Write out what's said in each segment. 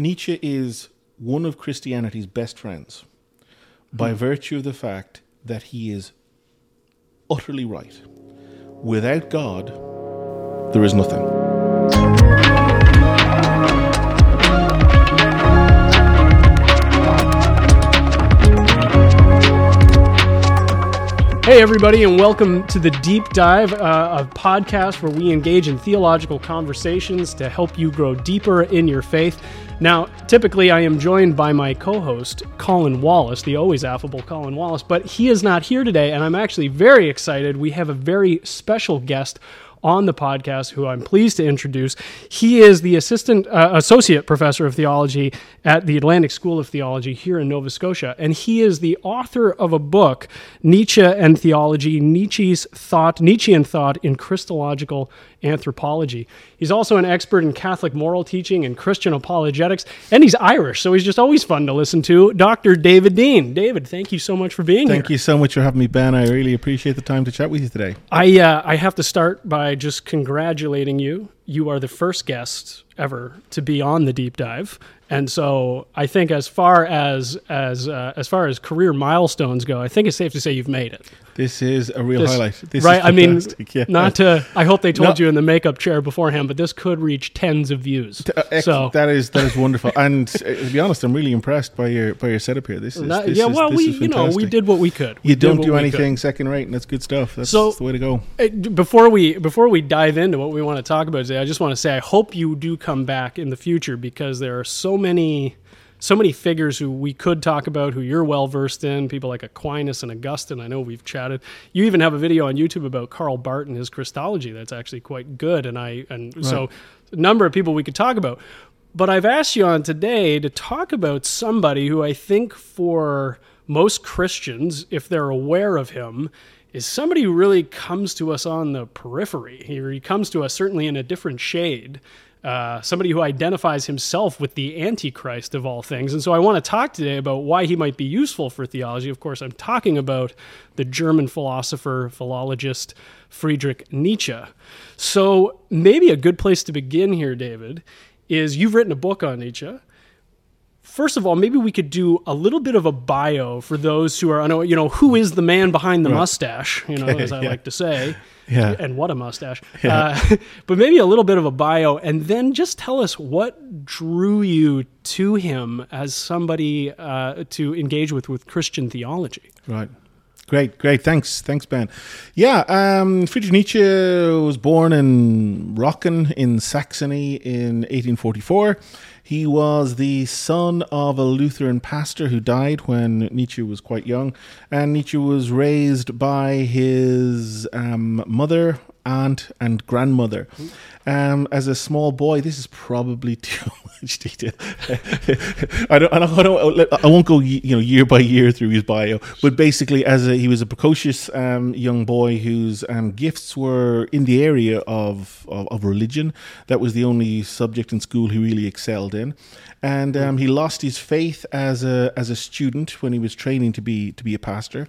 Nietzsche is one of Christianity's best friends by virtue of the fact that he is utterly right. Without God, there is nothing. Hey, everybody, and welcome to the Deep Dive, uh, a podcast where we engage in theological conversations to help you grow deeper in your faith. Now, typically, I am joined by my co host, Colin Wallace, the always affable Colin Wallace, but he is not here today, and I'm actually very excited. We have a very special guest on the podcast who I'm pleased to introduce. He is the assistant uh, associate professor of theology at the Atlantic School of Theology here in Nova Scotia, and he is the author of a book, Nietzsche and Theology: Nietzsche's Thought, Nietzschean Thought in Christological Anthropology. He's also an expert in Catholic moral teaching and Christian apologetics, and he's Irish, so he's just always fun to listen to. Dr. David Deane. David, thank you so much for being Thank here. Thank you so much for having me, Ben. I really appreciate the time to chat with you today. I uh, I have to start by just congratulating you. You are the first guest ever to be on the deep dive, and so I think as far as as uh, as far as career milestones go, I think it's safe to say you've made it. This is a real This- highlight. This right? Is I mean, yeah. not to. I hope they told No. you in the makeup chair beforehand, but this could reach tens of views. Uh, ex- so that is that is wonderful, and uh, to be honest, I'm really impressed by your by your setup here. This is that- this yeah, is- well, we you know we did what we could. We You don't do anything second rate, and that's good stuff. That's, So- that's the way to go. Uh, d- Before we before we dive into what we want to talk about today, I just want to say I hope you do come back in the future because there are so many so many figures who we could talk about who you're well versed in, people like Aquinas and Augustine. I know we've chatted. You even have a video on YouTube about Karl Barth and his Christology that's actually quite good and I and so a number of people we could talk about. But I've asked you on today to talk about somebody who I think for most Christians, if they're aware of him, is somebody who really comes to us on the periphery. He, he comes to us certainly in a different shade. Uh, somebody who identifies himself with the Antichrist of all things. And so I want to talk today about why he might be useful for theology. Of course, I'm talking about the German philosopher, philologist Friedrich Nietzsche. So maybe a good place to begin here, David, is you've written a book on Nietzsche first of all, maybe we could do a little bit of a bio for those who are, unaware- you know, who is the man behind the mustache, you know, as I Yeah. like to say. Yeah. And what a mustache. Uh, but maybe a little bit of a bio, and then just tell us what drew you to him as somebody uh, to engage with with Christian theology. Right. Great, great. Thanks, thanks, Ben. Yeah, um, Friedrich Nietzsche was born in Rocken in Saxony in 1844. He was the son of a Lutheran pastor who died when Nietzsche was quite young, and Nietzsche was raised by his um, mother, aunt, and grandmother. Um, as a small boy, this is probably too much detail. I don't, I don't, I won't go, you know, year by year through his bio, but basically, as a, he was a precocious um, young boy whose um, gifts were in the area of, of of religion. That was the only subject in school he really excelled in, and um, he lost his faith as a as a student when he was training to be to be a pastor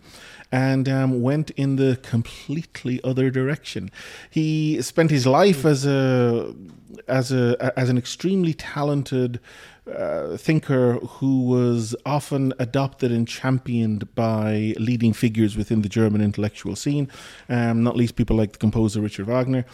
and um, went in the completely other direction. He spent his life as a as a as an extremely talented uh, thinker who was often adopted and championed by leading figures within the German intellectual scene, um, not least people like the composer Richard Wagner,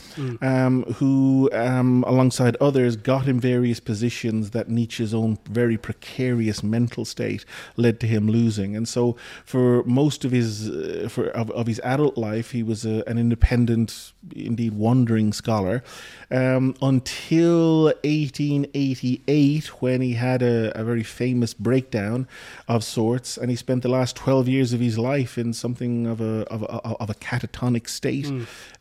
um, who, um, alongside others, got him various positions that Nietzsche's own very precarious mental state led to him losing. And so, for most of his uh, for of, of his adult life, he was a, an independent, indeed wandering scholar, um, until 1888 when he had a, a very famous breakdown of sorts, and he spent the last 12 years of his life in something of a of a, of a catatonic state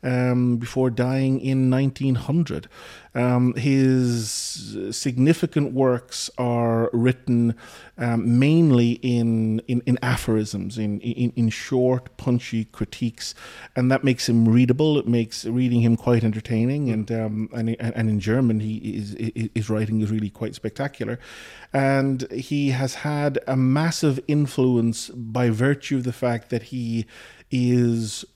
um, before dying in 1900. Um, his significant works are written um, mainly in, in, in aphorisms, in, in, in short, punchy critiques, and that makes him readable. It makes reading him quite entertaining, and um, and, and in German, he is, his writing is really quite spectacular, and he has had a massive influence by virtue of the fact that he is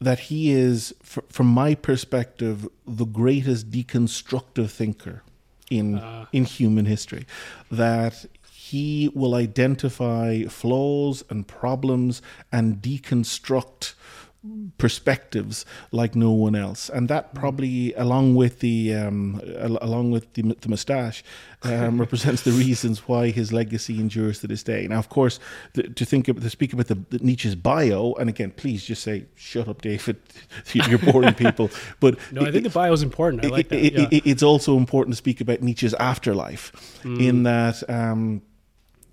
that he is, fr- from my perspective, the greatest deconstructive thinker in ah. in human history. That he will identify flaws and problems and deconstruct perspectives like no one else, and that probably, along with the um, along with the, the moustache, um, represents the reasons why his legacy endures to this day. Now, of course, the, to think of, to speak about the, the Nietzsche's bio, and again, please just say, "Shut up, David, you're boring people." But No, I think the bio is important. I like that. it- yeah. it- it's also important to speak about Nietzsche's afterlife, Mm. in that um,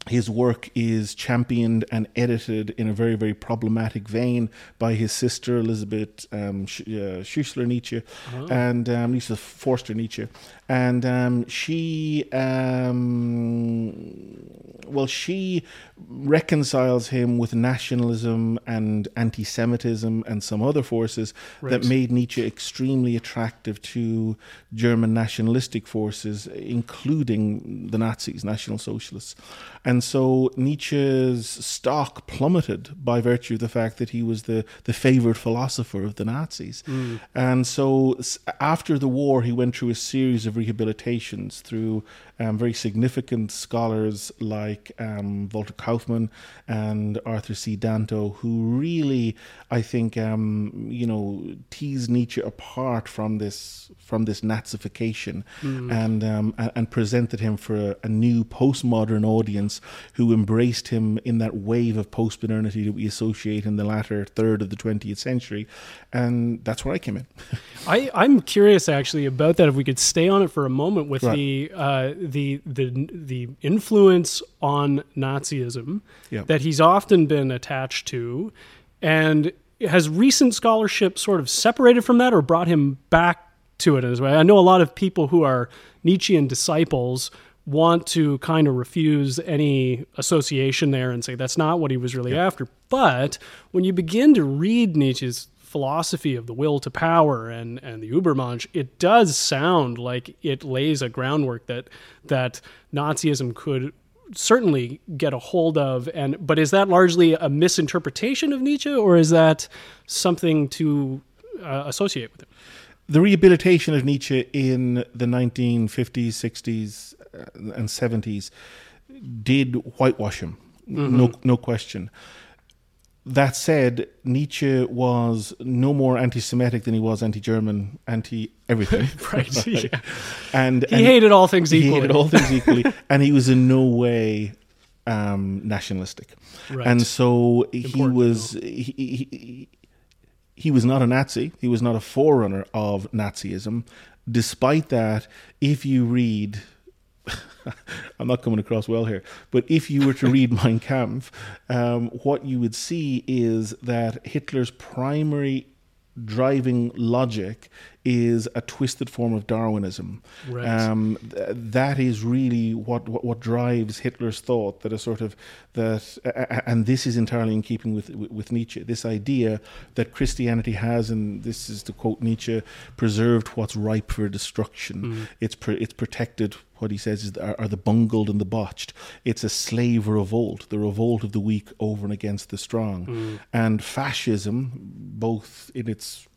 his work is championed and edited in a very, very problematic vein by his sister Elizabeth um, uh, Schussler Nietzsche Oh. and um, Lisa Forster Nietzsche, and um, she, um, well, she reconciles him with nationalism and anti-Semitism and some other forces that made Nietzsche extremely attractive to German nationalistic forces, including the Nazis, National Socialists. And so Nietzsche's stock plummeted by virtue of the fact that he was the, the favored philosopher of the Nazis. And so after the war, he went through a series of rehabilitations through um, very significant scholars like um, Walter Kaufmann and Arthur C. Danto, who really, I think, um, you know, teased Nietzsche apart from this from this Nazification and, um, and and presented him for a, a new postmodern audience who embraced him in that wave of postmodernity that we associate in the latter third of the 20th century, and that's where I came in. I, I'm curious actually about that. If we could stay on it for a moment with Right. the uh, the the the influence on Nazism Yeah. that he's often been attached to, and has recent scholarship sort of separated from that or brought him back to it as well. I know a lot of people who are Nietzschean disciples want to kind of refuse any association there and say that's not what he was really after. But when you begin to read Nietzsche's philosophy of the will to power and, and the Übermensch, it does sound like it lays a groundwork that that Nazism could certainly get a hold of and but is that largely a misinterpretation of Nietzsche or is that something to uh, associate with him? the rehabilitation of Nietzsche in the 1950s, 60s, uh, and 70s did whitewash him, no, no question. That said, Nietzsche was no more anti-Semitic than he was anti-German, anti-everything. Right. yeah. And He and hated all things he equally. hated all things equally, and he was in no way um, nationalistic. Right. And so he Important to was he, he, he- he was not a Nazi. He was not a forerunner of Nazism. Despite that, if you read, I'm not coming across well here, but if you were to read Mein Kampf, um, what you would see is that Hitler's primary driving logic is a twisted form of Darwinism. Right. Um, th- that is really what, what what drives Hitler's thought. That a sort of that, a- and this is entirely in keeping with with with Nietzsche. This idea that Christianity has, and this is to quote Nietzsche, preserved what's ripe for destruction. It's pr- it's protected. What he says is are, are the bungled and the botched. It's a slave revolt, the revolt of the weak over and against the strong, and fascism, both in its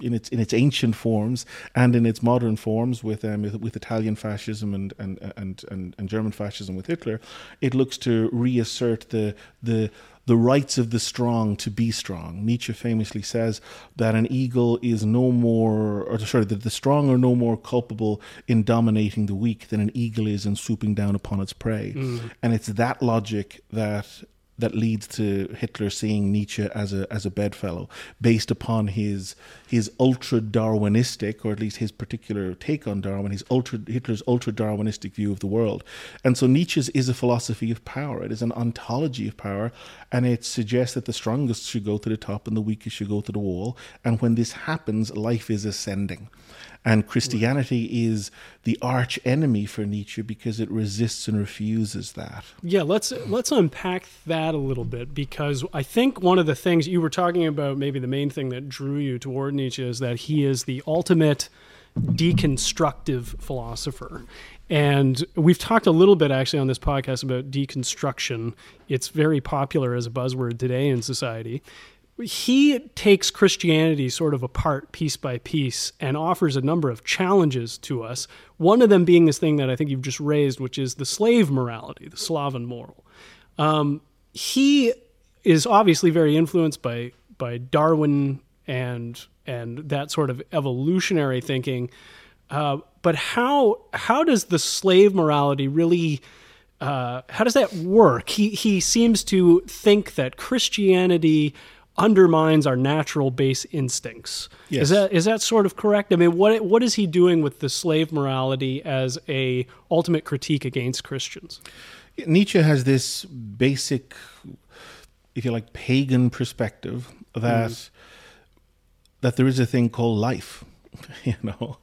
in its in its ancient forms and in its modern forms with um, with, with Italian fascism and and, and and and German fascism with Hitler, it looks to reassert the the the rights of the strong to be strong. Nietzsche famously says that an eagle is no more, or sorry, that the strong are no more culpable in dominating the weak than an eagle is in swooping down upon its prey. And it's that logic that that leads to Hitler seeing Nietzsche as a as a bedfellow, based upon his his ultra Darwinistic, or at least his particular take on Darwin, his ultra Hitler's ultra Darwinistic view of the world. And so Nietzsche's is a philosophy of power. It is an ontology of power, and it suggests that the strongest should go to the top and the weakest should go to the wall. And when this happens, life is ascending. And Christianity is the arch enemy for Nietzsche because it resists and refuses that. Yeah, let's let's unpack that a little bit because I think one of the things you were talking about, maybe the main thing that drew you toward Nietzsche is that he is the ultimate deconstructive philosopher. And we've talked a little bit actually on this podcast about deconstruction. It's very popular as a buzzword today in society. He takes Christianity sort of apart piece by piece and offers a number of challenges to us. One of them being this thing that I think you've just raised, which is the slave morality, the Sklavenmoral. Um, he is obviously very influenced by by Darwin and and that sort of evolutionary thinking. Uh, but how how does the slave morality really uh, how does that work? He he seems to think that Christianity undermines our natural base instincts. Yes. Is that is that sort of correct? I mean, what what is he doing with the slave morality as a ultimate critique against Christians? Nietzsche has this basic, if you like, pagan perspective that mm. that there is a thing called life, you know,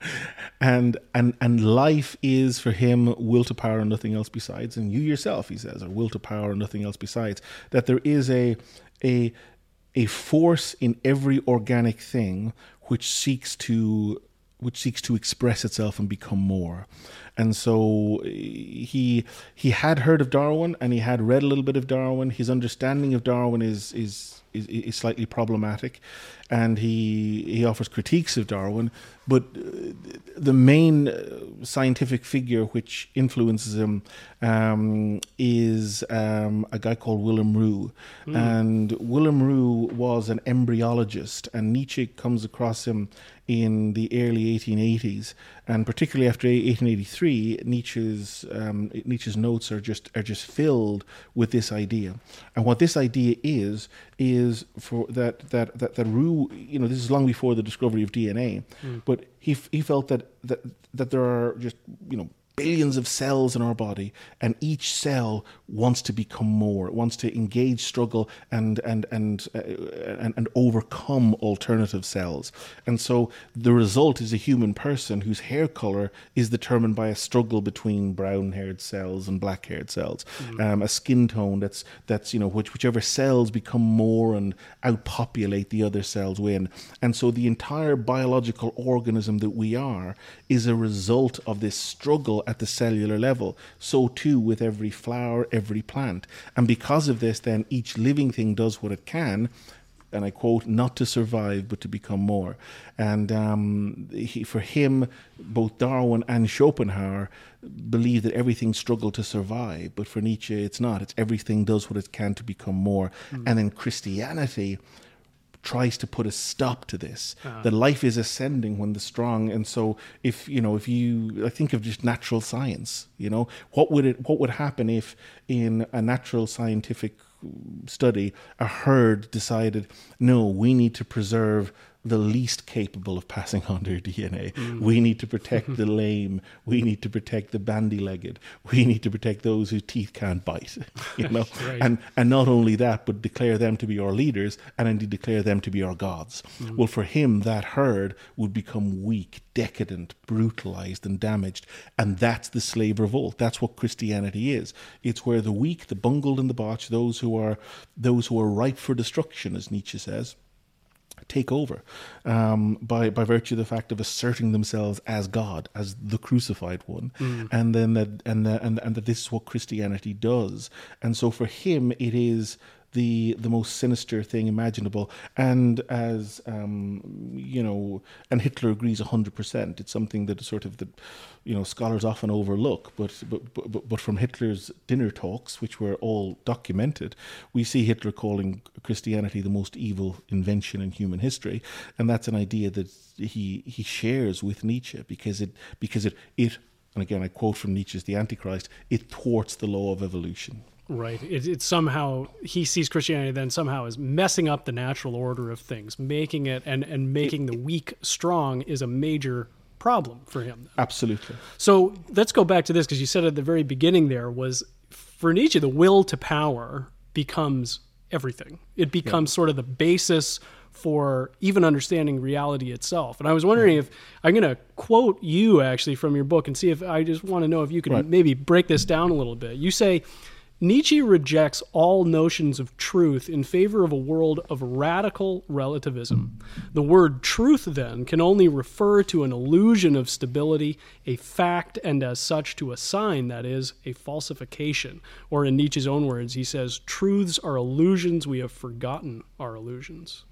and and and life is for him will to power and nothing else besides, and you yourself, he says, are will to power and nothing else besides. That there is a a a force in every organic thing which seeks to which seeks to express itself and become more. And so he he had heard of Darwin and he had read a little bit of Darwin. His understanding of Darwin is is is, is slightly problematic, and he he offers critiques of Darwin. But uh, the main uh, scientific figure which influences him um, is um, a guy called Wilhelm Roux, mm. and Wilhelm Roux was an embryologist, and Nietzsche comes across him in the early 1880s, and particularly after 1883, Nietzsche's um, Nietzsche's notes are just are just filled with this idea. And what this idea is is for that that that that Roux, you know, this is long before the discovery of DNA, mm. but he he felt that that that there are just you know billions of cells in our body, and each cell wants to become more. It wants to engage, struggle, and and and uh, and, and, overcome alternative cells. And so the result is a human person whose hair color is determined by a struggle between brown-haired cells and black-haired cells. Mm. Um, a skin tone that's that's you know which, whichever cells become more and outpopulate the other cells win. And so the entire biological organism that we are is a result of this struggle at the cellular level. So too with every flower, every plant. And because of this, then each living thing does what it can and I quote, not to survive, but to become more. And um, he, for him, both Darwin and Schopenhauer believe that everything struggled to survive, but for Nietzsche, it's not. It's everything does what it can to become more. Mm. And then Christianity tries to put a stop to this. Uh-huh. The life is ascending when the strong, and so if you know, if you, I think of just natural science. You know, what would it, what would happen if in a natural scientific study, a herd decided, no, we need to preserve the least capable of passing on their DNA. Mm. We need to protect the lame. We need to protect the bandy-legged. We need to protect those whose teeth can't bite. You know, right. and and not only that, but declare them to be our leaders, and indeed declare them to be our gods. Mm. Well, for him, that herd would become weak, decadent, brutalized, and damaged, and that's the slave revolt. That's what Christianity is. It's where the weak, the bungled, and the botched, those who are those who are ripe for destruction, as Nietzsche says take over um, by by virtue of the fact of asserting themselves as God, as the crucified one, mm. and then that and that, and and that this is what Christianity does. And so for him, it is the the most sinister thing imaginable. And as um, you know, and Hitler agrees hundred percent. It's something that sort of the you know scholars often overlook. But but but but from Hitler's dinner talks, which were all documented, we see Hitler calling Christianity the most evil invention in human history, and that's an idea that he he shares with Nietzsche because it because it it and again I quote from Nietzsche's The Antichrist, it thwarts the law of evolution. Right. It, it's somehow he sees Christianity then somehow as messing up the natural order of things, making it and and making the weak strong is a major problem for him. Absolutely. So let's go back to this because you said at the very beginning there was for Nietzsche the will to power becomes everything. It becomes yeah. sort of the basis for even understanding reality itself. And I was wondering if I'm going to quote you actually from your book and see if I just want to know if you can right. maybe break this down a little bit. You say Nietzsche rejects all notions of truth in favor of a world of radical relativism. The word truth, then, can only refer to an illusion of stability, a fact, and as such to a sign, that is, a falsification. Or in Nietzsche's own words, he says, Truths are illusions, we have forgotten our illusions.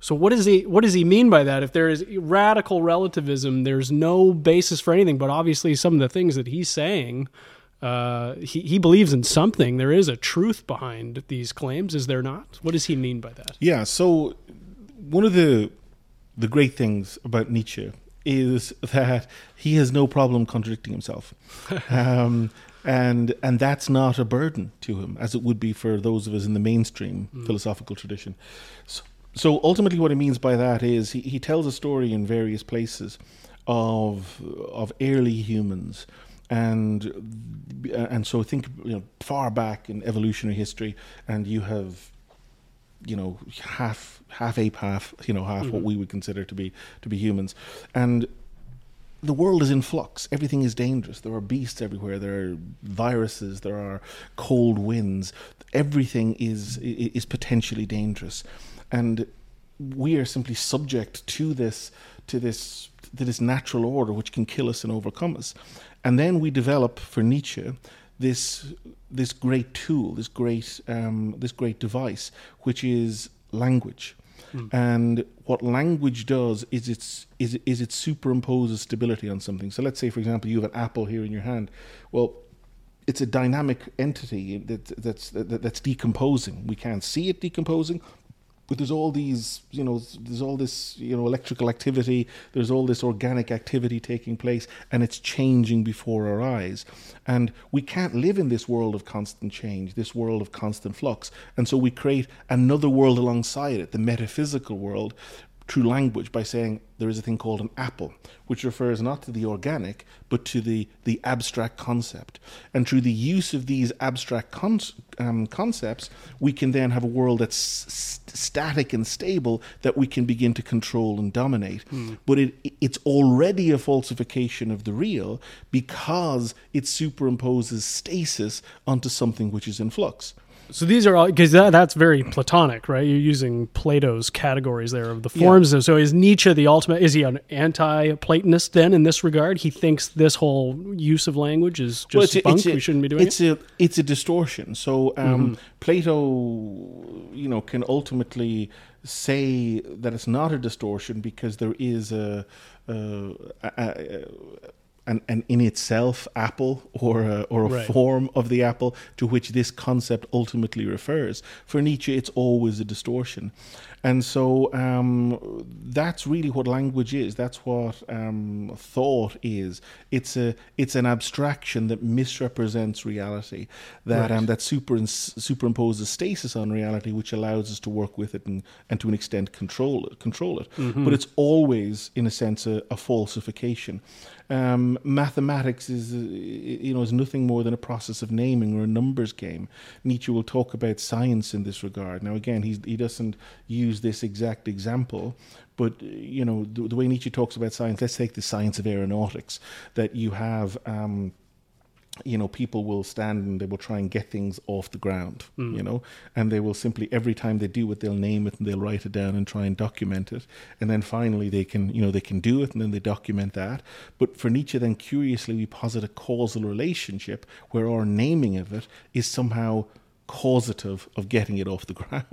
So what does he what does he mean by that? If there is radical relativism, there's no basis for anything. But obviously, some of the things that he's saying uh, he, he believes in something. There is a truth behind these claims, is there not? What does he mean by that? Yeah. So one of the the great things about Nietzsche is that he has no problem contradicting himself, um, and and that's not a burden to him, as it would be for those of us in the mainstream mm. philosophical tradition. So, so ultimately, what he means by that is he, he tells a story in various places of of early humans and and so think you know far back in evolutionary history, and you have you know half half ape, half you know half mm-hmm. what we would consider to be to be humans, and the world is in flux. Everything is dangerous. There are beasts everywhere. There are viruses. There are cold winds. Everything is is potentially dangerous, and we are simply subject to this to this to this natural order which can kill us and overcome us. And then we develop for Nietzsche this this great tool, this great um, this great device, which is language. Mm. And what language does is it's is is it superimposes stability on something. So let's say, for example, you have an apple here in your hand. Well, it's a dynamic entity that, that's that, that's decomposing. We can't see it decomposing, but there's all these you know there's all this you know electrical activity there's all this organic activity taking place and it's changing before our eyes. And we can't live in this world of constant change this world of constant flux. And so we create another world alongside it the metaphysical world through language by saying there is a thing called an apple, which refers not to the organic, but to the, the abstract concept. And through the use of these abstract con- um, concepts, we can then have a world that's st- static and stable that we can begin to control and dominate. Mm. But it, it's already a falsification of the real because it superimposes stasis onto something which is in flux. So these are all because that, that's very Platonic, right? You're using Plato's categories there of the forms. Yeah. So is Nietzsche the ultimate? Is he an anti-Platonist then in this regard? He thinks this whole use of language is just well, it's bunk. A, we shouldn't be doing it's it. A, it's a distortion. So um, mm-hmm. Plato, you know, can ultimately say that it's not a distortion because there is a, a, a, an, an in itself apple or a, or a right. form of the apple to which this concept ultimately refers. For Nietzsche, it's always a distortion. And so um, that's really what language is. That's what um, thought is. It's a it's an abstraction that misrepresents reality, that right. um, that super superimposes stasis on reality, which allows us to work with it and, and to an extent control it. Control it. Mm-hmm. But it's always, in a sense, a, a falsification. Um, mathematics is, uh, you know, is nothing more than a process of naming or a numbers game. Nietzsche will talk about science in this regard. Now, again, he he doesn't use this exact example, but you know, the, the way Nietzsche talks about science. Let's take the science of aeronautics. That you have. Um, you know, people will stand and they will try and get things off the ground, mm. you know, and they will simply, every time they do it, they'll name it and they'll write it down and try and document it. And then finally they can, you know, they can do it and then they document that. But for Nietzsche, then curiously, we posit a causal relationship where our naming of it is somehow causative of getting it off the ground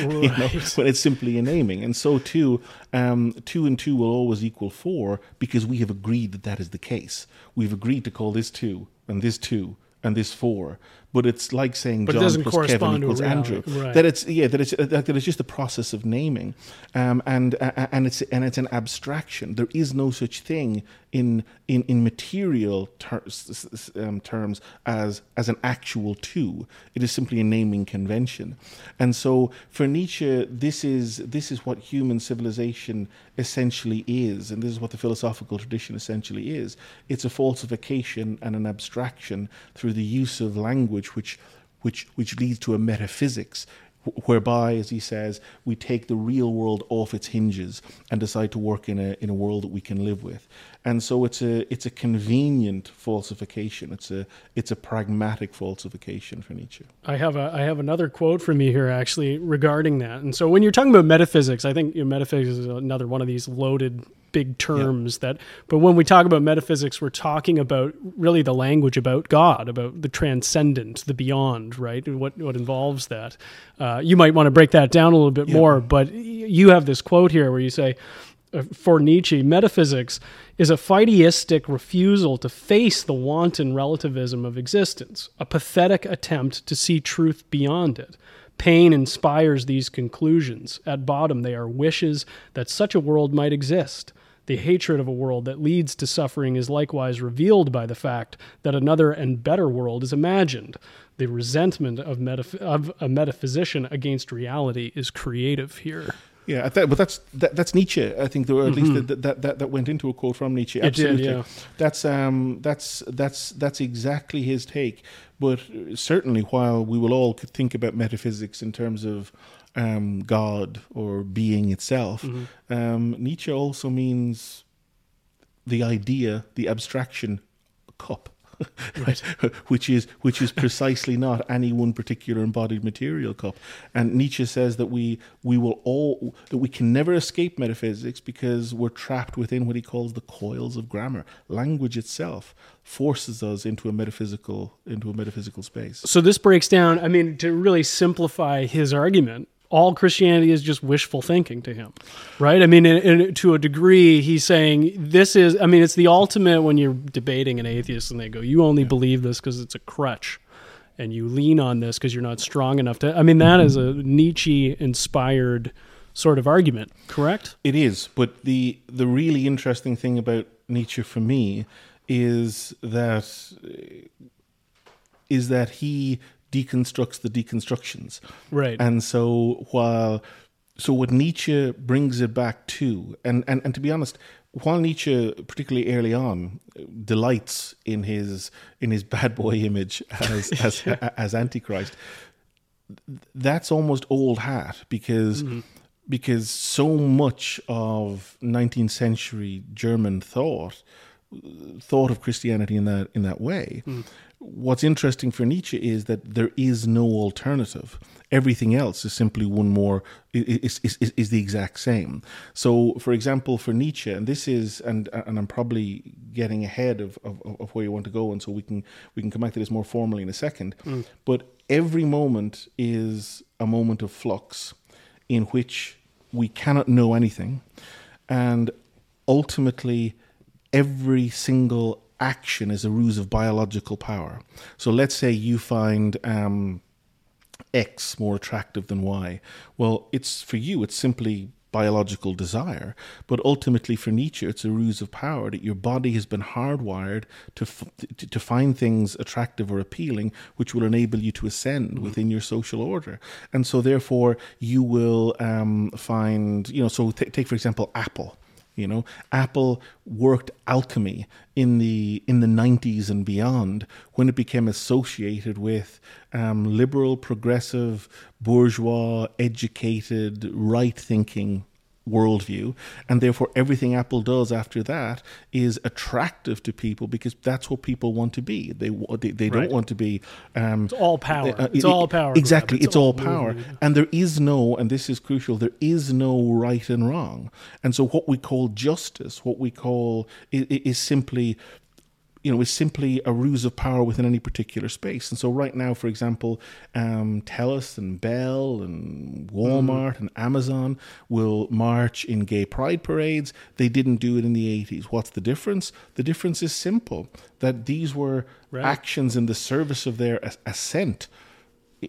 right. you know, when it's simply a naming and so too um, two and two will always equal four because we have agreed that that is the case. We've agreed to call this two and this two and this four but it's like saying but John plus Kevin equals Andrew. Right. That it's yeah, that it's that it's just a process of naming, um, and uh, and it's and it's an abstraction. There is no such thing in in in material ter- um, terms as as an actual two. It is simply a naming convention, and so for Nietzsche, this is this is what human civilization essentially is, and this is what the philosophical tradition essentially is. It's a falsification and an abstraction through the use of language language which which which leads to a metaphysics whereby, as he says, we take the real world off its hinges and decide to work in a in a world that we can live with. And so it's a it's a convenient falsification. It's a it's a pragmatic falsification for Nietzsche. I have a I have another quote from you here actually regarding that. And so when you're talking about metaphysics, I think metaphysics is another one of these loaded big terms that but when we talk about metaphysics we're talking about really the language about god about the transcendent the beyond right and what what involves that uh, you might want to break that down a little bit more but you have this quote here where you say uh, for Nietzsche, metaphysics is a fideistic refusal to face the wanton relativism of existence, a pathetic attempt to see truth beyond it. Pain inspires these conclusions. At bottom, they are wishes that such a world might exist. The hatred of a world that leads to suffering is likewise revealed by the fact that another and better world is imagined. The resentment of, metaph- of a metaphysician against reality is creative here. Yeah, I th- but that's that, that's Nietzsche. I think, or at least that, that that that went into a quote from Nietzsche. Mm-hmm. It did, Absolutely, yeah. that's um that's that's that's exactly his take. But certainly, while we will all think about metaphysics in terms of um, God or being itself, Mm-hmm. um, Nietzsche also means the idea, the abstraction, cup. Right. which is which is precisely not any one particular embodied material cup. And Nietzsche says that we we will all that we can never escape metaphysics because we're trapped within what he calls the coils of grammar. Language itself forces us into a metaphysical into a metaphysical space. So this breaks down, I mean, to really simplify his argument, all Christianity is just wishful thinking to him, right? I mean, in, in, to a degree, he's saying this is, I mean, it's the ultimate when you're debating an atheist and they go, you only believe this because it's a crutch and you lean on this because you're not strong enough to, I mean, that mm-hmm. is a Nietzsche inspired sort of argument, correct? It is, but the the really interesting thing about Nietzsche for me is that is that he deconstructs the deconstructions. Right. And so while so what Nietzsche brings it back to, and, and, and to be honest, while Nietzsche, particularly early on, delights in his in his bad boy image as as, as Antichrist, that's almost old hat because mm-hmm. because so much of 19th century German thought thought of Christianity in that in that way. Mm. What's interesting for Nietzsche is that there is no alternative. Everything else is simply one more is is, is, is the exact same. So, for example, for Nietzsche, and this is and and I'm probably getting ahead of, of, of where you want to go, and so we can we can come back to this more formally in a second. Mm. But every moment is a moment of flux in which we cannot know anything, and ultimately every single action is a ruse of biological power. So let's say you find um, X more attractive than Y. Well, it's for you, it's simply biological desire, but ultimately for Nietzsche, it's a ruse of power that your body has been hardwired to f- to, find things attractive or appealing, which will enable you to ascend within your social order, and so therefore you will um, find, you know, so t- take for example Apple. You know, Apple worked alchemy in the in the nineties and beyond when it became associated with um, liberal, progressive, bourgeois, educated, right thinking worldview, and therefore everything Apple does after that is attractive to people because that's what people want to be. They they, they Right. don't want to be. Um, It's all power. uh, it's i- all power. Exactly, it's, all power, movement. and there is no, and this is crucial. There is no right and wrong, and so what we call justice, what we call is, is simply you know, is simply a ruse of power within any particular space. And so, right now, for example, um, Telus and Bell and Walmart and Amazon will march in gay pride parades. They didn't do it in the 80s. What's the difference? The difference is simple that these were Right. actions in the service of their as- ascent.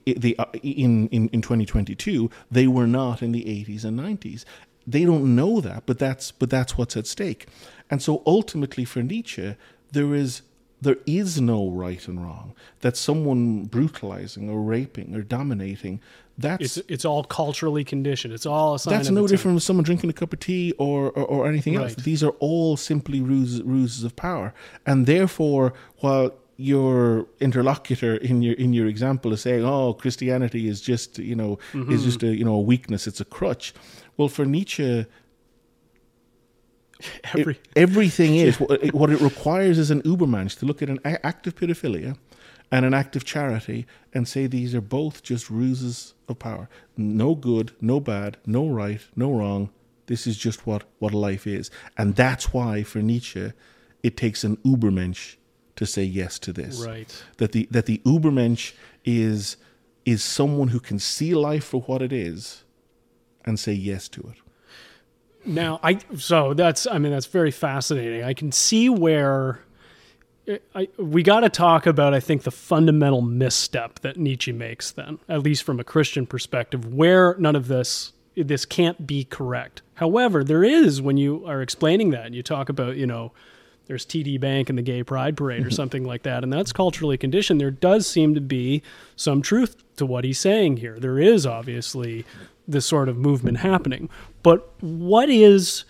The, uh, in, in, in 2022, they were not in the 80s and 90s. They don't know that, but that's but that's what's at stake. And so ultimately for Nietzsche, there is there is no right and wrong. That someone brutalizing or raping or dominating, that's It's it's all culturally conditioned. It's all that's no different from someone drinking a cup of tea or, or, or anything else. These are all simply ruses, ruses of power. And therefore, while your interlocutor in your in your example is saying, "Oh, Christianity is just you know is mm-hmm. just a you know a weakness. It's a crutch." Well, for Nietzsche, Every, it- everything is what it, what it requires is an Ubermensch to look at an a- act of pedophilia and an act of charity and say these are both just ruses of power. No good, no bad, no right, no wrong. This is just what, what life is. And that's why for Nietzsche it takes an Ubermensch to say yes to this. right. That the that the Ubermensch is is someone who can see life for what it is and say yes to it. Now, I so that's I mean that's very fascinating. I can see where I, we got to talk about I think the fundamental misstep that Nietzsche makes then, at least from a Christian perspective, where none of this this can't be correct. However, there is when you are explaining that and you talk about, you know, there's TD Bank and the Gay Pride Parade or something like that, and that's culturally conditioned. There does seem to be some truth to what he's saying here. There is obviously this sort of movement happening. But what is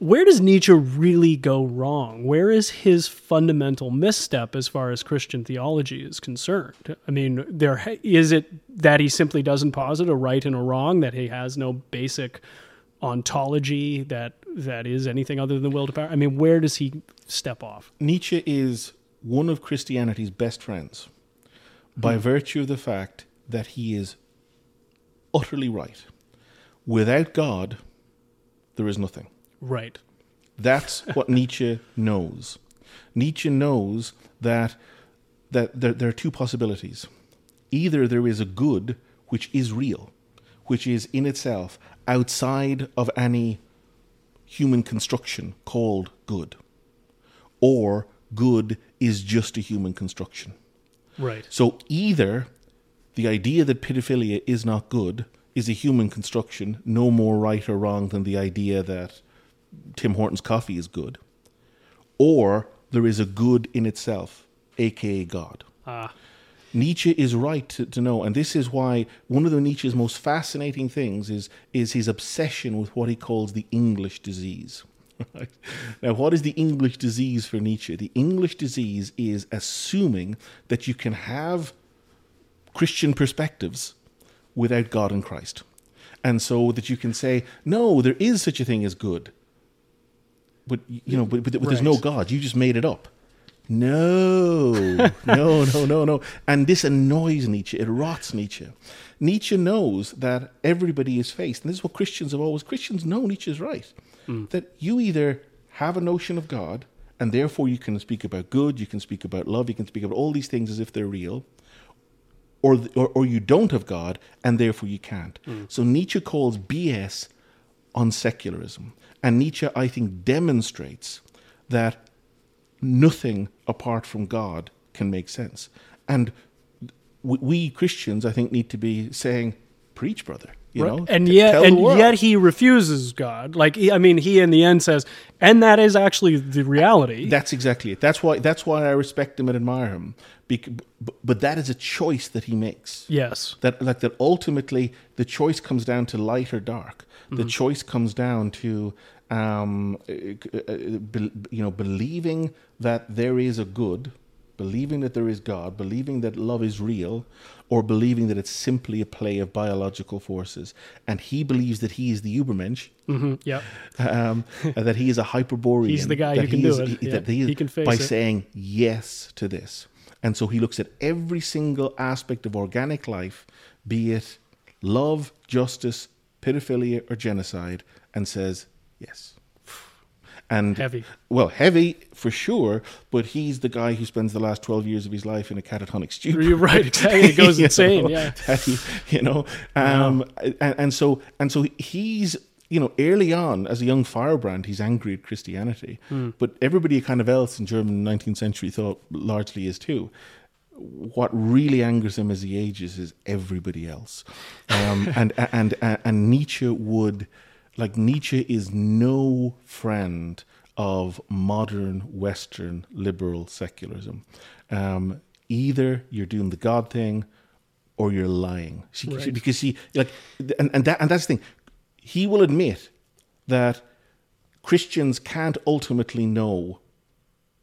where does Nietzsche really go wrong? Where is his fundamental misstep as far as Christian theology is concerned? I mean, there is it that he simply doesn't posit a right and a wrong, that he has no basic ontology that that is anything other than the will to power. I mean, where does he step off? Nietzsche is one of Christianity's best friends by hmm. virtue of the fact that he is utterly right. Without God, there is nothing. Right. That's what Nietzsche knows. Nietzsche knows that that there, there are two possibilities. Either there is a good which is real, which is in itself outside of any human construction called good, or good is just a human construction. Right. So either the idea that pedophilia is not good is a human construction, no more right or wrong than the idea that Tim Hortons coffee is good, or there is a good in itself, aka God. Ah. Nietzsche is right to, to know, and this is why one of the Nietzsche's most fascinating things is is his obsession with what he calls the English disease. Right? Now, what is the English disease for Nietzsche? The English disease is assuming that you can have Christian perspectives without God and Christ, and so that you can say, no, there is such a thing as good, but you know, but, but, but there's no God. You just made it up. No, no, no, no, no. And this annoys Nietzsche. It rots Nietzsche. Nietzsche knows that everybody is faced, and this is what Christians have always. Christians know Nietzsche is right. Hmm. That you either have a notion of God, and therefore you can speak about good, you can speak about love, you can speak about all these things as if they're real, or, or, or you don't have God, and therefore you can't. Mm. So Nietzsche calls BS on secularism. And Nietzsche, I think, demonstrates that nothing apart from God can make sense. And we, we Christians, I think, need to be saying, "Preach, brother." You know, and T- yet and yet he refuses God. Like he- I mean, he in the end says, and that is actually the reality. That's exactly it. That's why. That's why I respect him and admire him. Bec- b- but that is a choice that he makes. yes. that like that ultimately the choice comes down to light or dark the choice comes down to um, uh, uh, you know believing that there is a good believing that there is god believing that love is real or believing that it's simply a play of biological forces and he believes that he is the ubermensch hmm Yep. um, that he is a hyperborean. He's the guy who can he do it. he- Yeah, he, is- he can face by it. saying yes to this, and so he looks at every single aspect of organic life, be it love, justice, pedophilia, or genocide, and says yes. And Heavy. well, heavy for sure, but he's the guy who spends the last twelve years of his life in a catatonic stupor. You're right. Exactly. It goes insane. know, Yeah. you know, um, and, and so and so he's you know early on as a young firebrand, he's angry at Christianity, but everybody kind of else in German 19th century thought largely is too. What really angers him as he ages is everybody else, um, and, and and and Nietzsche would like Nietzsche is no friend of modern Western liberal secularism. Um, either you're doing the God thing or you're lying. She, she- because she like, and, and that and that's the thing. He will admit that Christians can't ultimately know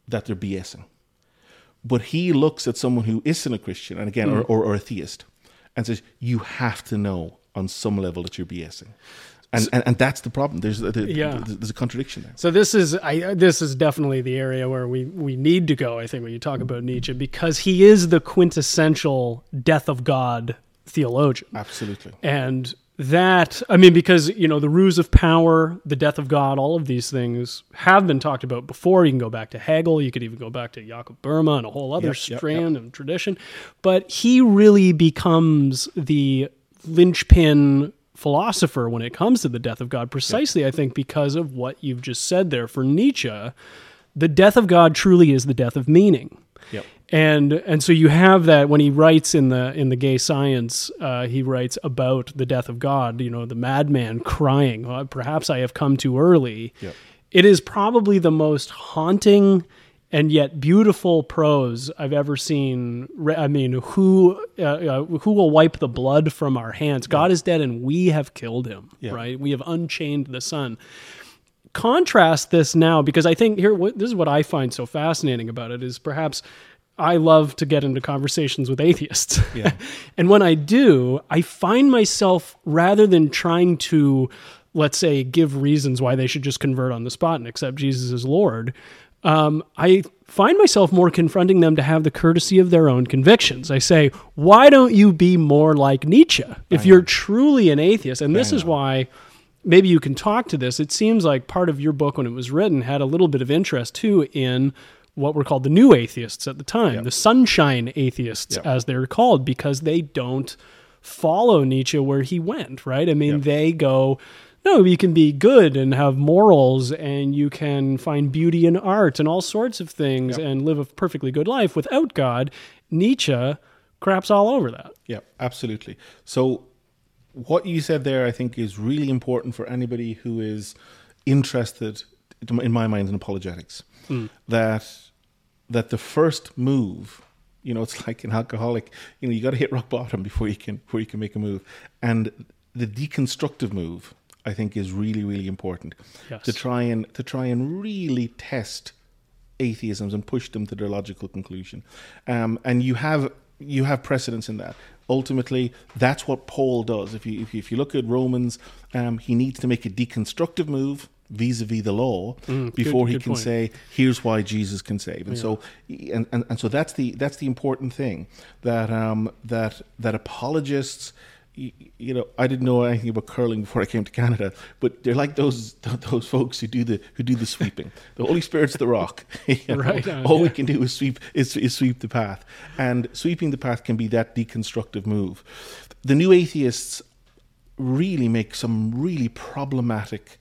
that they're BSing, but he looks at someone who isn't a Christian, and again, or, mm. or, or a theist, and says, "You have to know on some level that you're BSing." And, and, and that's the problem. There's the, the- Yeah. there's a contradiction there. So this is I, this is definitely the area where we, we need to go. I think when you talk about Nietzsche, because he is the quintessential death of God theologian, Absolutely. and that I mean, because you know the ruse of power, the death of God, all of these things have been talked about before. You can go back to Hegel, you could even go back to Jakob Böhme and a whole other Yep, yep, strand of tradition, but he really becomes the linchpin philosopher when it comes to the death of God, precisely, I think, because of what you've just said there. For Nietzsche, the death of God truly is the death of meaning. Yep. And and so you have that when he writes in the in the gay science, uh, he writes about the death of God. You know, the madman crying. "Oh, Perhaps I have come too early. Yep. It is probably the most haunting and yet beautiful prose I've ever seen. I mean, who uh, uh, who will wipe the blood from our hands? God is dead, and we have killed him. Yeah. Right? We have unchained the sun. Contrast this now because I think here what, this is what I find so fascinating about it is perhaps I love to get into conversations with atheists. Yeah. and when I do, I find myself rather than trying to let's say give reasons why they should just convert on the spot and accept Jesus as Lord, um, I find myself more confronting them to have the courtesy of their own convictions. I say, why don't you be more like Nietzsche if you're truly an atheist? And this is why maybe you can talk to this. It seems like part of your book when it was written had a little bit of interest too in what were called the new atheists at the time, the sunshine atheists Yep. as they're called because they don't follow Nietzsche where he went, right? I mean, Yep. they go no, you can be good and have morals and you can find beauty in art and all sorts of things Yep. and live a perfectly good life without God. Nietzsche craps all over that. Yeah, absolutely. So, what you said there, I think, is really important for anybody who is interested, in my mind, in apologetics. Hmm. That that the first move, you know, it's like an alcoholic. You know, you got to hit rock bottom before you can before you can make a move, and the deconstructive move, I think, is really really important Yes. to try and to try and really test atheisms and push them to their logical conclusion. Um, and you have you have precedence in that. Ultimately, that's what Paul does. If you if you, if you look at Romans, um, he needs to make a deconstructive move vis-a-vis the law before he good can point. say, "Here's why Jesus can save." And so, and, and and so that's the that's the important thing that um, that that apologists you know, I didn't know anything about curling before I came to Canada, but they're like those those folks who do the who do the sweeping. The Holy Spirit's the rock. you know. Right on, All we can do is sweep is, is sweep the path, and sweeping the path can be that deconstructive move. The new atheists really make some really problematic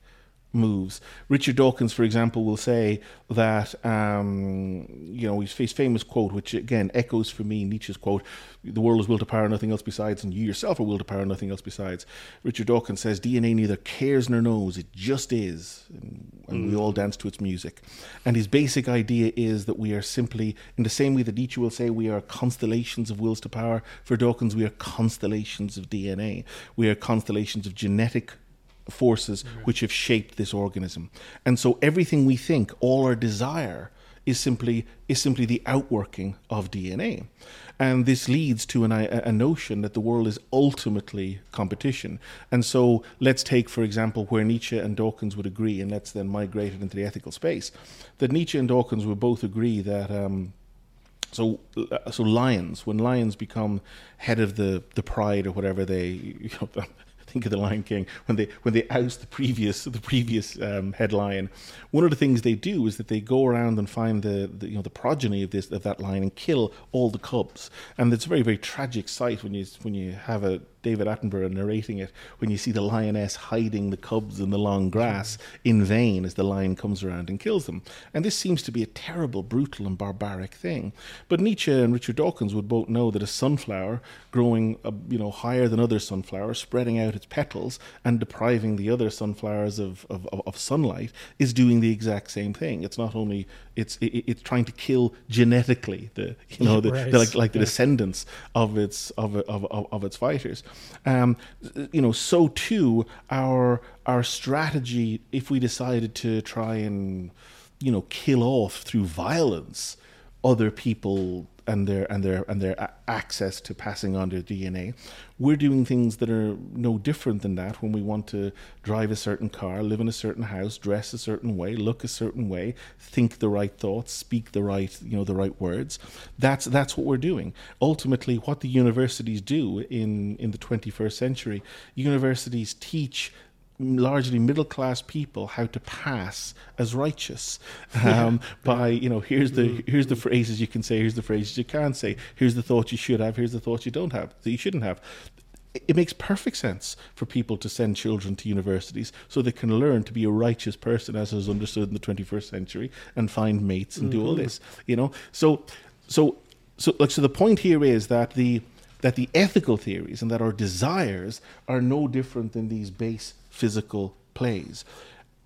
moves. Richard Dawkins, for example, will say that um, you know his, his famous quote, which again echoes for me Nietzsche's quote: "The world is will to power, nothing else besides, and you yourself are will to power, nothing else besides." Richard Dawkins says, "DNA neither cares nor knows; it just is, and, and we all dance to its music." And his basic idea is that we are simply, in the same way that Nietzsche will say, we are constellations of wills to power. For Dawkins, we are constellations of DNA. We are constellations of genetic forces which have shaped this organism. And so everything we think, all our desire, is simply is simply the outworking of DNA. And this leads to an, a, a notion that the world is ultimately competition. And so let's take, for example, where Nietzsche and Dawkins would agree, and let's then migrate it into the ethical space, that Nietzsche and Dawkins would both agree that um, so uh, so lions when lions become head of the the pride or whatever they you know think of the lion king when they when they oust the previous the previous um, head lion one of the things they do is that they go around and find the, the you know the progeny of this of that lion and kill all the cubs. And it's a very very tragic sight when you when you have a David Attenborough narrating it when you see the lioness hiding the cubs in the long grass in vain as the lion comes around and kills them. And this seems to be a terrible, brutal, and barbaric thing. But Nietzsche and Richard Dawkins would both know that a sunflower growing, uh, you know, higher than other sunflowers, spreading out its petals and depriving the other sunflowers of, of, of, of sunlight, is doing the exact same thing. It's not only it's it, it's trying to kill genetically the you know the, Right. the like like the Yeah. descendants of its of of, of, of its fighters. Um, you know, so too our our strategy if we decided to try and you know kill off through violence other people and their and their and their access to passing on their DNA. We're doing things that are no different than that when we want to drive a certain car, live in a certain house, dress a certain way, look a certain way, think the right thoughts, speak the right you know the right words. That's that's what we're doing. Ultimately, what the universities do in in the 21st century, universities teach largely middle class people how to pass as righteous. Um, by you know here's the here's the phrases you can say here's the phrases you can't say here's the thoughts you should have here's the thoughts you don't have that you shouldn't have. It makes perfect sense for people to send children to universities so they can learn to be a righteous person as is understood in the 21st century and find mates and do all this you know? So so so like so the point here is that the that the ethical theories and that our desires are no different than these base physical plays.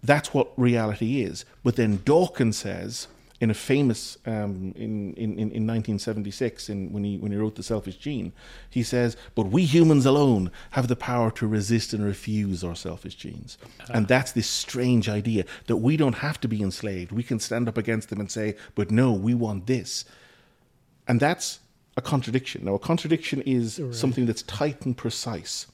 That's what reality is. But then Dawkins says, in a famous um, in, in, in 1976, in, when he when he wrote the Selfish Gene, he says, "But we humans alone have the power to resist and refuse our selfish genes." And that's this strange idea that we don't have to be enslaved. We can stand up against them and say, "But no, we want this." And that's a contradiction. Now, a contradiction is something that's tight and precise.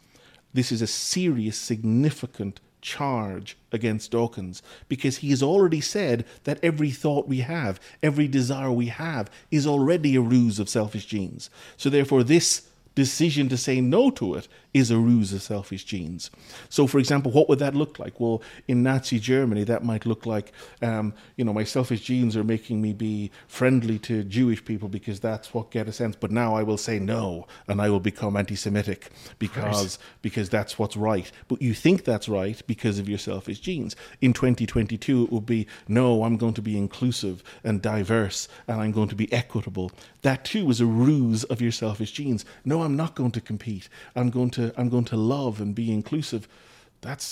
This is a serious, significant charge against Dawkins because he has already said that every thought we have, every desire we have, is already a ruse of selfish genes. So, therefore, this decision to say no to it is a ruse of selfish genes. So, for example, what would that look like? Well, in Nazi Germany, that might look like, um, you know, my selfish genes are making me be friendly to Jewish people because that's what get a sense. But now I will say no, and I will become anti-Semitic because because that's what's right. But you think that's right because of your selfish genes. In 2022, it would be no, I'm going to be inclusive and diverse, and I'm going to be equitable. That too is a ruse of your selfish genes. No, I'm not going to compete. I'm going to I'm going to love and be inclusive. That's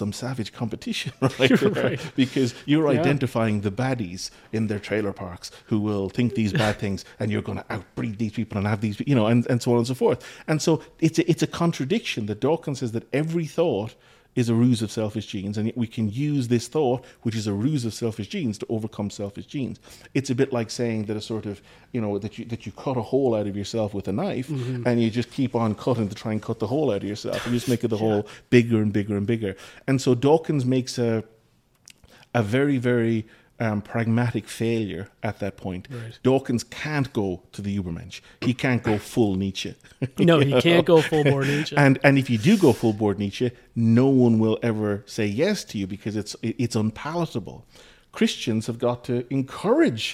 some savage competition, right? Right. Because you're Yeah. identifying the baddies in their trailer parks who will think these bad things, and you're going to outbreed these people and have these, you know, and, and so on and so forth. And so it's a, it's a contradiction that Dawkins says that every thought is a ruse of selfish genes, and yet we can use this thought, which is a ruse of selfish genes, to overcome selfish genes. It's a bit like saying that a sort of, you know, that you that you cut a hole out of yourself with a knife, mm-hmm. and you just keep on cutting to try and cut the hole out of yourself, and you just make the hole bigger and bigger and bigger. And so Dawkins makes a a very, very um, pragmatic failure at that point. Right. Dawkins can't go to the Übermensch. He can't go full Nietzsche. No, he can't go full bore Nietzsche. And and if you do go full board Nietzsche, no one will ever say yes to you because it's it's unpalatable. Christians have got to encourage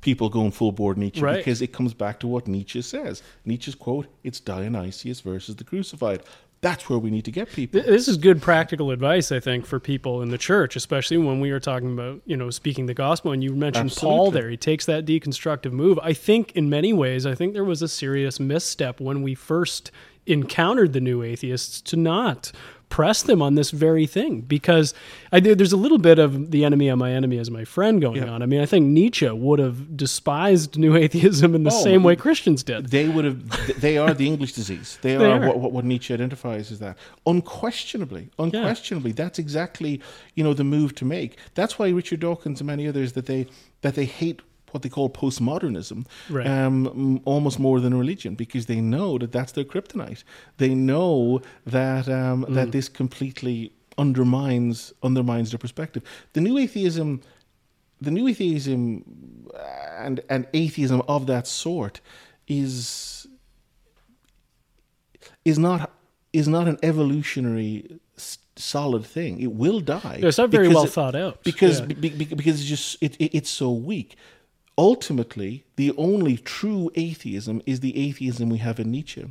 people going full board Nietzsche Right. because it comes back to what Nietzsche says. Nietzsche's quote: "It's Dionysius versus the crucified." That's where we need to get people. This is good practical advice, I think, for people in the church, especially when we are talking about, you know, speaking the gospel. And you mentioned Paul there. He takes that deconstructive move. I think in many ways, I think there was a serious misstep when we first encountered the new atheists to not press them on this very thing because I, there's a little bit of the enemy of my enemy as my friend going Yeah. on. I mean, I think Nietzsche would have despised new atheism in the Oh, same way Christians did. They would have. They are the English disease. They, They are, are. What, what, what Nietzsche identifies as that. Unquestionably, unquestionably, that's exactly you know the move to make. That's why Richard Dawkins and many others that they that they hate what they call postmodernism, Right. um, almost more than religion, because they know that that's their kryptonite. They know that um, that this completely undermines undermines their perspective. The new atheism the new atheism and and atheism of that sort is is not is not an evolutionary s- solid thing. It will die. It's not very well thought out. because Yeah. be, be- because it's just it, it, it's so weak. Ultimately, the only true atheism is the atheism we have in Nietzsche,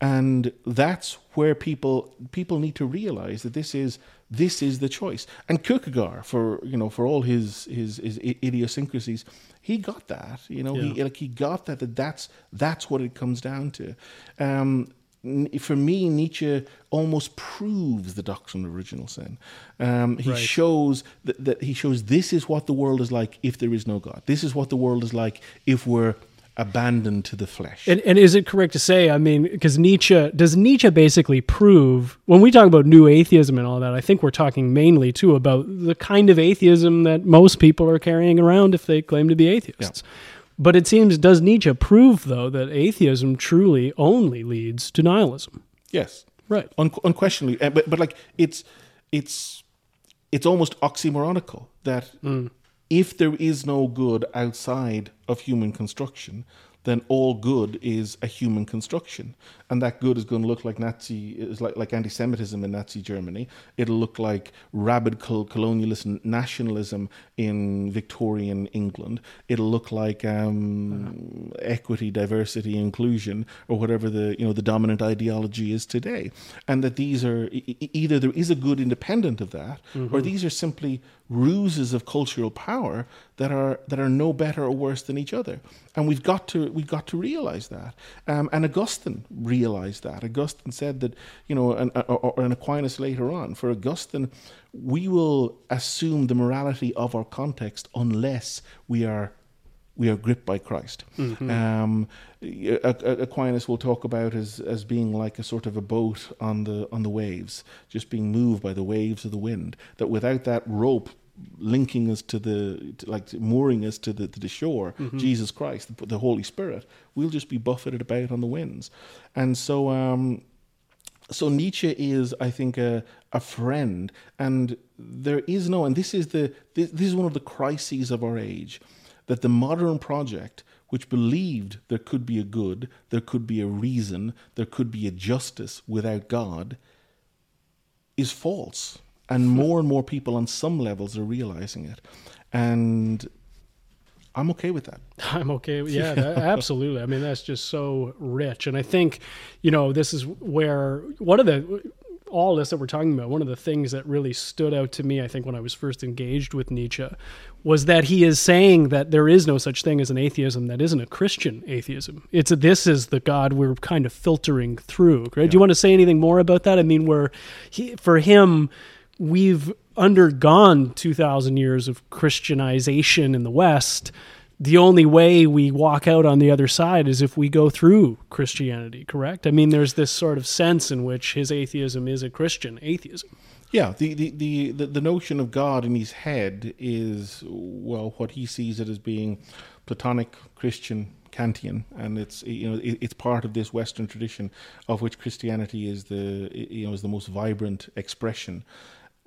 and that's where people people need to realize that this is this is the choice. And Kierkegaard, for you know, for all his his, his idiosyncrasies, he got that. You know, he like he got that, that that's that's what it comes down to. Um, for me, Nietzsche almost proves the doctrine of original sin. Um, he Right. shows that, that he shows this is what the world is like if there is no God. This is what the world is like if we're abandoned to the flesh. And, and is it correct to say, I mean, because Nietzsche, does Nietzsche basically prove, when we talk about new atheism and all that, I think we're talking mainly too about the kind of atheism that most people are carrying around if they claim to be atheists. But it seems, does Nietzsche prove, though, that atheism truly only leads to nihilism? Yes, Right. Un- unquestionably. Uh, But but like it's it's it's almost oxymoronical that if there is no good outside of human construction, then all good is a human construction, and that good is going to look like Nazi is like like anti-Semitism in Nazi Germany. It'll look like rabid col- colonialist nationalism in Victorian England. It'll look like um, equity, diversity, inclusion, or whatever the you know the dominant ideology is today, and that these are e- either there is a good independent of that, or these are simply ruses of cultural power that are that are no better or worse than each other, and we've got to we've got to realize that. Um, and Augustine realized that. Augustine said that you know, and, or, or and Aquinas later on. For Augustine, we will assume the morality of our context unless we are we are gripped by Christ. Um, A- A- Aquinas will talk about as as being like a sort of a boat on the on the waves, just being moved by the waves of the wind. That without that rope linking us to the to, like mooring us to the to the shore, Jesus Christ, the, the Holy Spirit, we'll just be buffeted about on the winds. And so. Um, so Nietzsche is, I think, a, a friend, and there is no, and this is the this, this is one of the crises of our age, that the modern project, which believed there could be a good, there could be a reason, there could be a justice without God, is false, and more and more people on some levels are realizing it, and I'm okay with that. I'm okay. with- Yeah, that, absolutely. I mean, that's just so rich. And I think, you know, this is where one of the, all this that we're talking about, one of the things that really stood out to me, I think, when I was first engaged with Nietzsche, was that he is saying that there is no such thing as an atheism that isn't a Christian atheism. It's a, this is the God we're kind of filtering through. Right? Do you want to say anything more about that? I mean, where he, for him, we've undergone 2,000 years of Christianization in the West. The only way we walk out on the other side is if we go through Christianity, correct? I mean, there's this sort of sense in which his atheism is a Christian atheism. Yeah, the, the, the, the, the notion of God in his head is, well, what he sees it as being Platonic, Christian, Kantian, and it's you know it, it's part of this Western tradition of which Christianity is the you know is the most vibrant expression.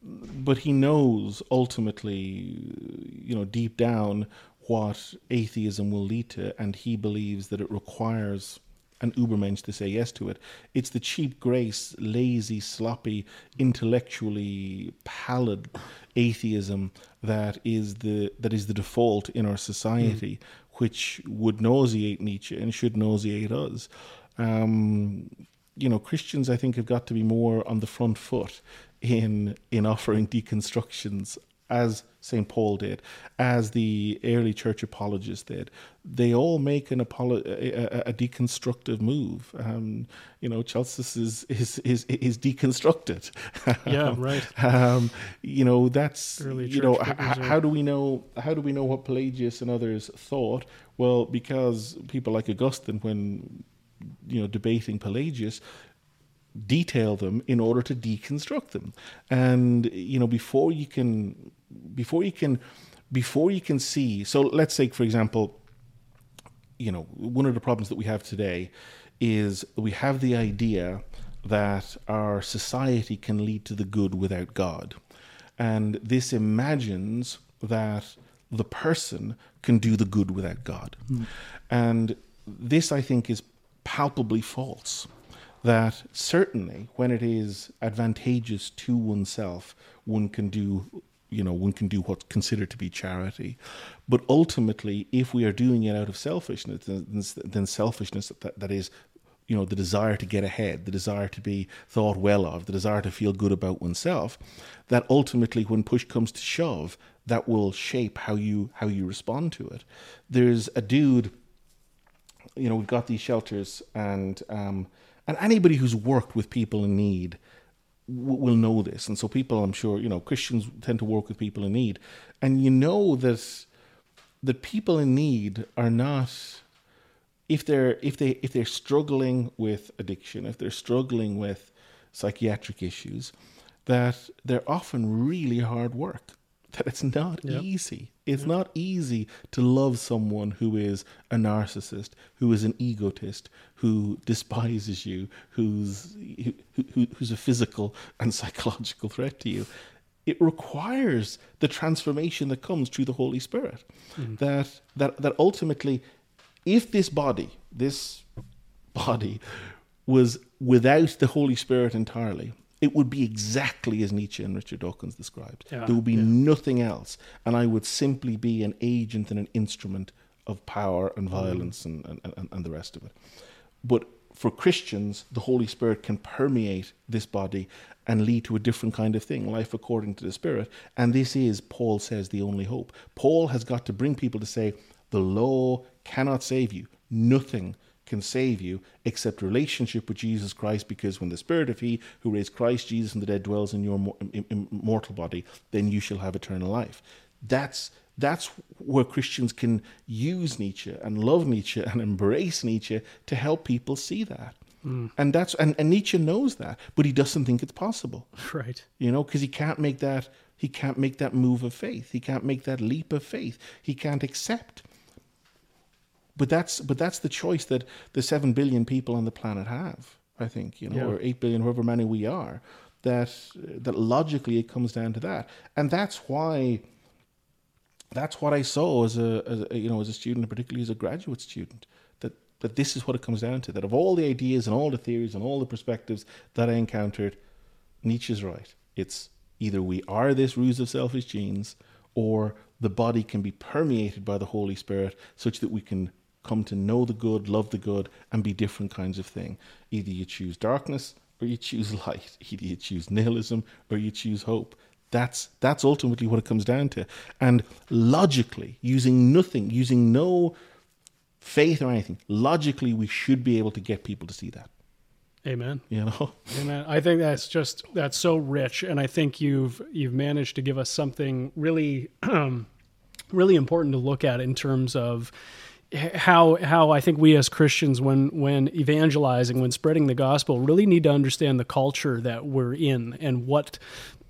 But he knows ultimately, you know, deep down what atheism will lead to, and he believes that it requires an Ubermensch to say yes to it. It's the cheap grace, lazy, sloppy, intellectually pallid atheism that is the that is the default in our society, which would nauseate Nietzsche and should nauseate us. Um, you know, Christians, I think, have got to be more on the front foot in in offering deconstructions, as Saint Paul did, as the early church apologists did. They all make an apolo- a, a, a deconstructive move. Um, you know, Celsus is is is, is deconstructed. Yeah, right. um, you know, that's Early you know, h- figures h- are- how do we know? How do we know what Pelagius and others thought? Well, because people like Augustine, when you know debating Pelagius, detail them in order to deconstruct them. And you know before you can before you can before you can see so let's say for example you know one of the problems that we have today is we have the idea that our society can lead to the good without god. And this imagines that the person can do the good without god. Hmm. And this i think is palpably false that certainly when it is advantageous to oneself, one can do, you know, one can do what's considered to be charity. But ultimately, if we are doing it out of selfishness, then, then selfishness that, that is, you know, the desire to get ahead, the desire to be thought well of, the desire to feel good about oneself, that ultimately, when push comes to shove, that will shape how you how you respond to it. There's a dude you know, we've got these shelters, and um, and anybody who's worked with people in need w- will know this. And so, people, I'm sure, you know, Christians tend to work with people in need, and you know that that people in need are not if they're if they if they're struggling with addiction, if they're struggling with psychiatric issues, that they're often really hard work. That it's not Yep. easy. It's mm-hmm. not easy to love someone who is a narcissist, who is an egotist, who despises you, who's who, who, who's a physical and psychological threat to you. It requires the transformation that comes through the Holy Spirit. Mm-hmm. That that that ultimately, if this body, this body, was without the Holy Spirit entirely, it would be exactly as Nietzsche and Richard Dawkins described. Yeah, there would be yeah. nothing else, and I would simply be an agent and an instrument of power and mm. violence and, and, and, and the rest of it. But for Christians, the Holy Spirit can permeate this body and lead to a different kind of thing, life according to the Spirit. And this is, Paul says, the only hope. Paul has got to bring people to say, the law cannot save you. Nothing can save you except relationship with Jesus Christ, because when the Spirit of He who raised Christ Jesus from the dead dwells in your mo- im- im- mortal body, then you shall have eternal life. That's that's where Christians can use Nietzsche and love Nietzsche and embrace Nietzsche to help people see that. Hmm. And that's and, and Nietzsche knows that, but he doesn't think it's possible Right. you know because he can't make that he can't make that move of faith he can't make that leap of faith he can't accept but that's but that's the choice that the 7 billion people on the planet have i think you know Yeah. or 8 billion however many we are that that logically it comes down to that and that's why that's what i saw as a, as a you know as a student and particularly as a graduate student that that this is what it comes down to that of all the ideas and all the theories and all the perspectives that i encountered Nietzsche's right. It's either we are this ruse of selfish genes, or the body can be permeated by the Holy Spirit such that we can come to know the good, love the good, and be different kinds of thing. Either you choose darkness or you choose light. Either you choose nihilism or you choose hope. That's that's ultimately what it comes down to. And logically, using nothing, using no faith or anything, logically we should be able to get people to see that. Amen. You know? Amen. I think that's just that's so rich, and I think you've you've managed to give us something really, um, really important to look at in terms of how how I think we as Christians, when when evangelizing, when spreading the gospel, really need to understand the culture that we're in and what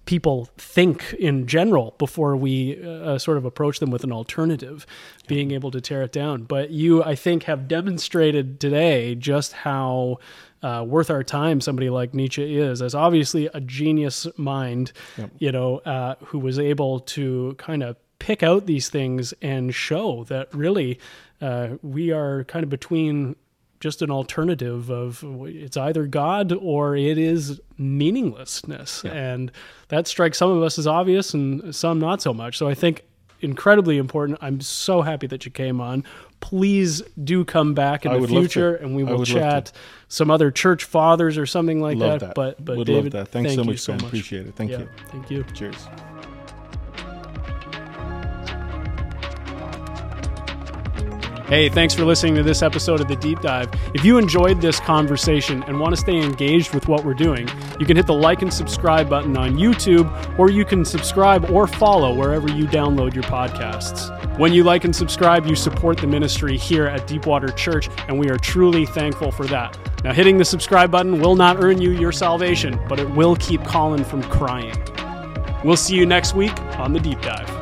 people think in general before we uh, sort of approach them with an alternative, being able to tear it down. But you, I think, have demonstrated today just how uh, worth our time somebody like Nietzsche is, as obviously a genius mind, you know, uh, who was able to kind of pick out these things and show that really uh, we are kind of between just an alternative of it's either God or it is meaninglessness. And that strikes some of us as obvious and some not so much. So I think incredibly important. I'm so happy that you came on. Please do come back in I the would love to. future and we will would love to. chat some other church fathers or something like that. that. But but Would David, love that. Thanks thank so you much, so much. Appreciate it. Thank Yeah, you. Thank you. Cheers. Hey, thanks for listening to this episode of The Deep Dive. If you enjoyed this conversation and want to stay engaged with what we're doing, you can hit the like and subscribe button on YouTube, or you can subscribe or follow wherever you download your podcasts. When you like and subscribe, you support the ministry here at Deepwater Church, and we are truly thankful for that. Now, hitting the subscribe button will not earn you your salvation, but it will keep Colin from crying. We'll see you next week on The Deep Dive.